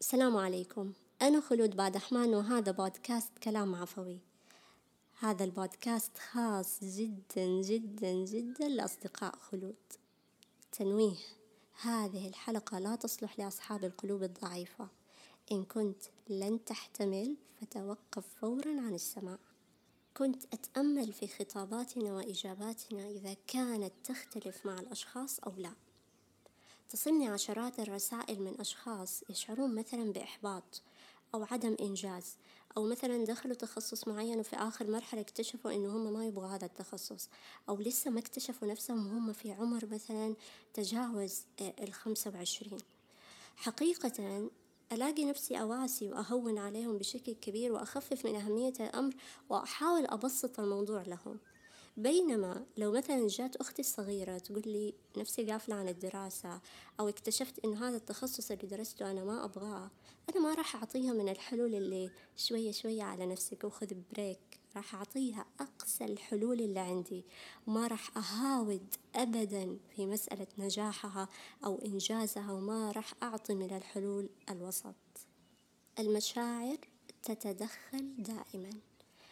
السلام عليكم. أنا خلود بادحمان وهذا بودكاست كلام عفوي. هذا البودكاست خاص جدا جدا جدا لأصدقاء خلود. تنويه. هذه الحلقة لا تصلح لأصحاب القلوب الضعيفة. إن كنت لن تحتمل فتوقف فورا عن السماع. كنت أتأمل في خطاباتنا وإجاباتنا إذا كانت تختلف مع الأشخاص أو لا. تصلني عشرات الرسائل من أشخاص يشعرون مثلا بإحباط أو عدم إنجاز أو مثلا دخلوا تخصص معين وفي آخر مرحلة اكتشفوا إنه هم ما يبغوا هذا التخصص أو لسه ما اكتشفوا نفسهم وهم في عمر مثلا تجاوز الخمسة وعشرين. حقيقة ألاقي نفسي أواسي وأهون عليهم بشكل كبير وأخفف من أهمية الأمر وأحاول أبسط الموضوع لهم. بينما لو مثلا جات أختي الصغيرة تقول لي نفسي قافلة عن الدراسة أو اكتشفت إن هذا التخصص اللي درسته أنا ما أبغاه أنا ما راح أعطيها من الحلول اللي شوية شوية على نفسك وخذ بريك. راح أعطيها أقصى الحلول اللي عندي. ما راح أهاود أبدا في مسألة نجاحها أو إنجازها وما راح أعطي من الحلول الوسط. المشاعر تتدخل دائما.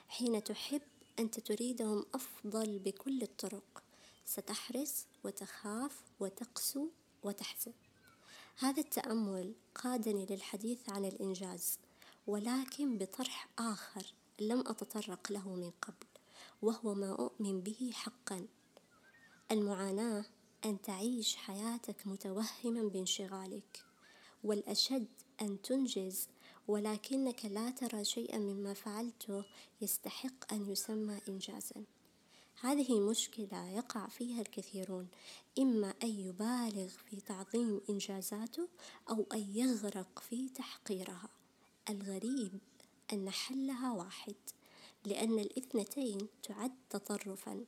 حين تحب أنت تريدهم أفضل بكل الطرق. ستحرص وتخاف وتقسو وتحزن. هذا التأمل قادني للحديث عن الإنجاز ولكن بطرح آخر لم أتطرق له من قبل وهو ما أؤمن به حقا. المعاناة أن تعيش حياتك متوهما بانشغالك والأشد أن تنجز ولكنك لا ترى شيئا مما فعلته يستحق أن يسمى إنجازا. هذه مشكلة يقع فيها الكثيرون إما أن يبالغ في تعظيم إنجازاته أو أن يغرق في تحقيرها. الغريب أن حلها واحد لأن الاثنتين تعد تطرفا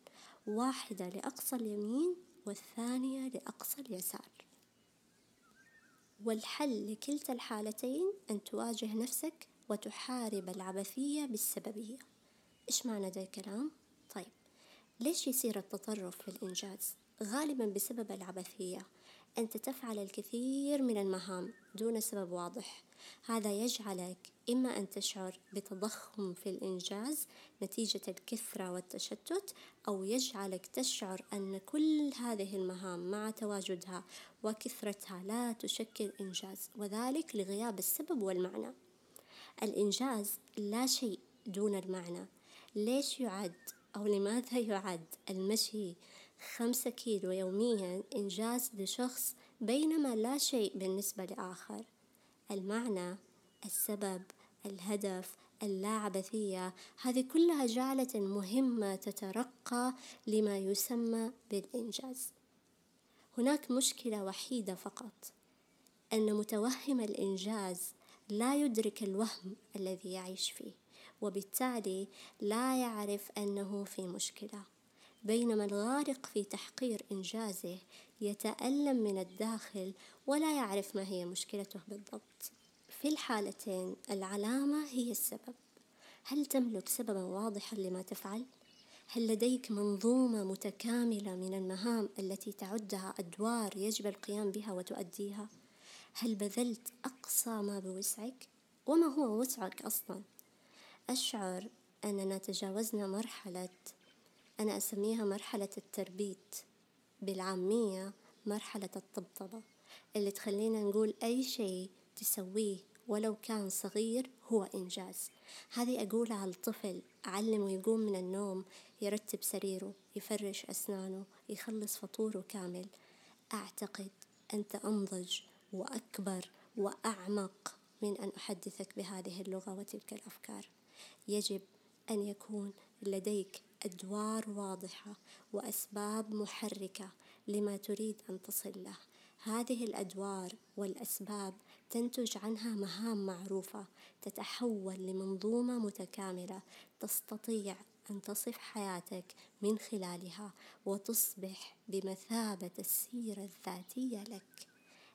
واحدة لأقصى اليمين والثانية لأقصى اليسار. والحل لكلتا الحالتين أن تواجه نفسك وتحارب العبثية بالسببية إيش معنى ذا الكلام؟ طيب ليش يصير التطرف في الإنجاز؟ غالبا بسبب العبثية أنت تفعل الكثير من المهام دون سبب واضح هذا يجعلك إما أن تشعر بتضخم في الإنجاز نتيجة الكثرة والتشتت أو يجعلك تشعر أن كل هذه المهام مع تواجدها وكثرتها لا تشكل إنجاز وذلك لغياب السبب والمعنى. الإنجاز لا شيء دون المعنى. ليش يعد أو لماذا يعد المشي خمسة كيلو يوميا إنجاز لشخص بينما لا شيء بالنسبة لآخر؟ المعنى السبب الهدف اللاعبثية هذه كلها جعلت المهمة تترقى لما يسمى بالإنجاز. هناك مشكلة وحيدة فقط أن متوهم الإنجاز لا يدرك الوهم الذي يعيش فيه وبالتالي لا يعرف أنه في مشكلة. بينما الغارق في تحقير إنجازه يتألم من الداخل ولا يعرف ما هي مشكلته بالضبط. في الحالتين العلامة هي السبب. هل تملك سببا واضحا لما تفعل؟ هل لديك منظومة متكاملة من المهام التي تعدها أدوار يجب القيام بها وتؤديها؟ هل بذلت أقصى ما بوسعك؟ وما هو وسعك أصلا؟ أشعر أننا تجاوزنا مرحلة أنا أسميها مرحلة التربيت بالعامية مرحلة الطبطبة اللي تخلينا نقول أي شيء تسويه ولو كان صغير هو إنجاز هذه أقولها على الطفل أعلمه يقوم من النوم يرتب سريره يفرش أسنانه يخلص فطوره كامل. أعتقد أنت أنضج وأكبر وأعمق من أن أحدثك بهذه اللغة وتلك الأفكار. يجب أن يكون لديك أدوار واضحة وأسباب محركة لما تريد أن تصل له. هذه الأدوار والأسباب تنتج عنها مهام معروفة تتحول لمنظومة متكاملة تستطيع أن تصف حياتك من خلالها وتصبح بمثابة السيرة الذاتية لك.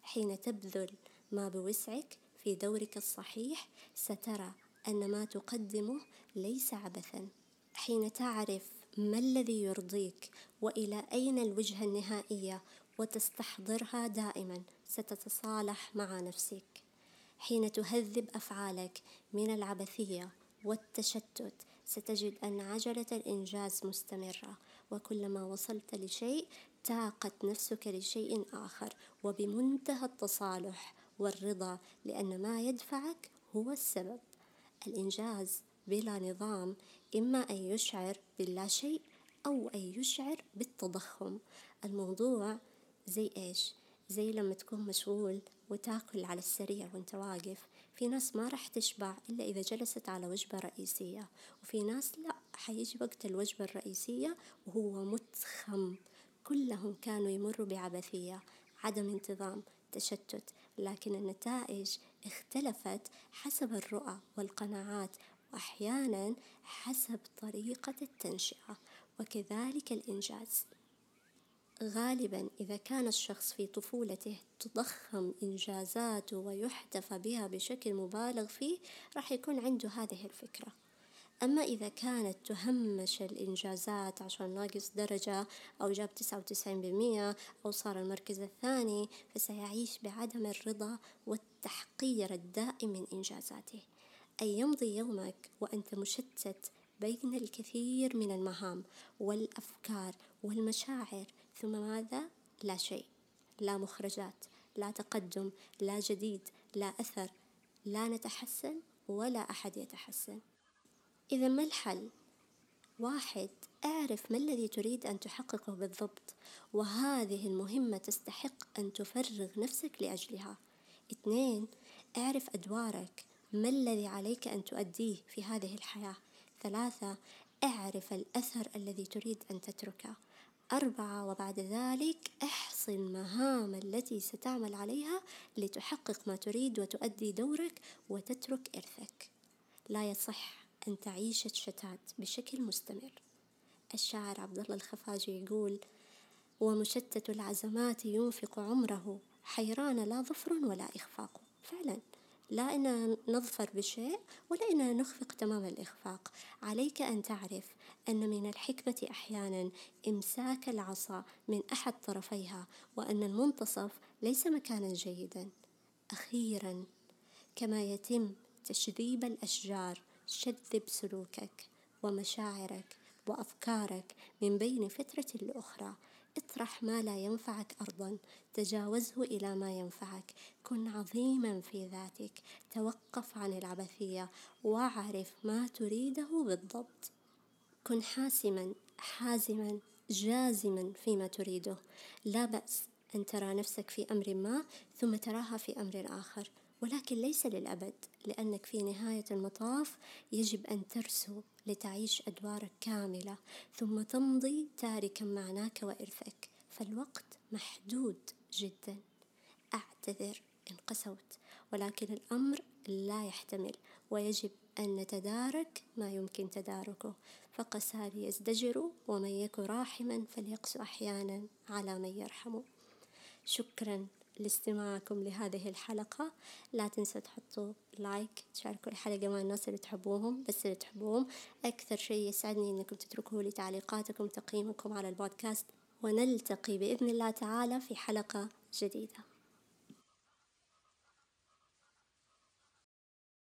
حين تبذل ما بوسعك في دورك الصحيح سترى أن ما تقدمه ليس عبثا. حين تعرف ما الذي يرضيك وإلى أين الوجهة النهائية وتستحضرها دائما ستتصالح مع نفسك. حين تهذب أفعالك من العبثية والتشتت ستجد أن عجلة الإنجاز مستمرة وكلما وصلت لشيء تاقت نفسك لشيء آخر. وبمنتهى التصالح والرضا لأن ما يدفعك هو السبب. الإنجاز بلا نظام إما أن يشعر باللا شيء أو أن يشعر بالتضخم. الموضوع زي إيش؟ زي لما تكون مشغول وتاكل على السريع وانت واقف. في ناس ما راح تشبع إلا إذا جلست على وجبة رئيسية. وفي ناس لا حيجي وقت الوجبة الرئيسية وهو متخم. كلهم كانوا يمروا بعبثية عدم انتظام تشتت. لكن النتائج اختلفت حسب الرؤى والقناعات وأحيانا حسب طريقة التنشئة. وكذلك الإنجاز. غالبا إذا كان الشخص في طفولته تضخم إنجازاته ويحتفى بها بشكل مبالغ فيه راح يكون عنده هذه الفكرة. أما إذا كانت تهمش الإنجازات عشان ناقص درجة أو جاب تسعة وتسعين بالمية أو صار المركز الثاني فسيعيش بعدم الرضا والتحقير الدائم من إنجازاته. أن يمضي يومك وأنت مشتت بين الكثير من المهام والأفكار والمشاعر ثم ماذا؟ لا شيء. لا مخرجات لا تقدم لا جديد لا أثر لا نتحسن ولا أحد يتحسن. إذا ما الحل؟ واحد اعرف ما الذي تريد أن تحققه بالضبط وهذه المهمة تستحق أن تفرغ نفسك لأجلها. اثنين اعرف أدوارك ما الذي عليك أن تؤديه في هذه الحياة. ثلاثة اعرف الأثر الذي تريد أن تتركه. أربعة وبعد ذلك احصي المهام التي ستعمل عليها لتحقق ما تريد وتؤدي دورك وتترك إرثك. لا يصح أن تعيش الشتات بشكل مستمر. الشاعر عبد الله الخفاجي يقول ومشتت العزمات ينفق عمره حيران لا ظفر ولا إخفاق. فعلا. لا إننا نظفر بشيء ولا إننا نخفق تمام الإخفاق. عليك أن تعرف أن من الحكمة أحيانا إمساك العصا من أحد طرفيها وأن المنتصف ليس مكانا جيدا. أخيرا كما يتم تشذيب الأشجار شذب سلوكك ومشاعرك وأفكارك من بين فترة لأخرى. اطرح ما لا ينفعك أرضا تجاوزه إلى ما ينفعك. كن عظيما في ذاتك توقف عن العبثية واعرف ما تريده بالضبط. كن حاسما حازما جازما فيما تريده. لا بأس أن ترى نفسك في أمر ما ثم تراها في أمر آخر. ولكن ليس للأبد لأنك في نهاية المطاف يجب أن ترسو لتعيش أدوارك كاملة ثم تمضي تاركا معناك وإرثك. فالوقت محدود جدا. أعتذر إن قسوت ولكن الأمر لا يحتمل ويجب أن نتدارك ما يمكن تداركه. فقسى ليزدجروا ومن يك راحما فليقسو أحيانا على من يرحم شكرا. لاستماعكم لهذه الحلقة. لا تنسوا تحطوا لايك تشاركوا الحلقة مع الناس اللي تحبوهم. بس اللي تحبوهم أكثر شيء يسعدني أنكم تتركوا لي تعليقاتكم تقييمكم على البودكاست. ونلتقي بإذن الله تعالى في حلقة جديدة.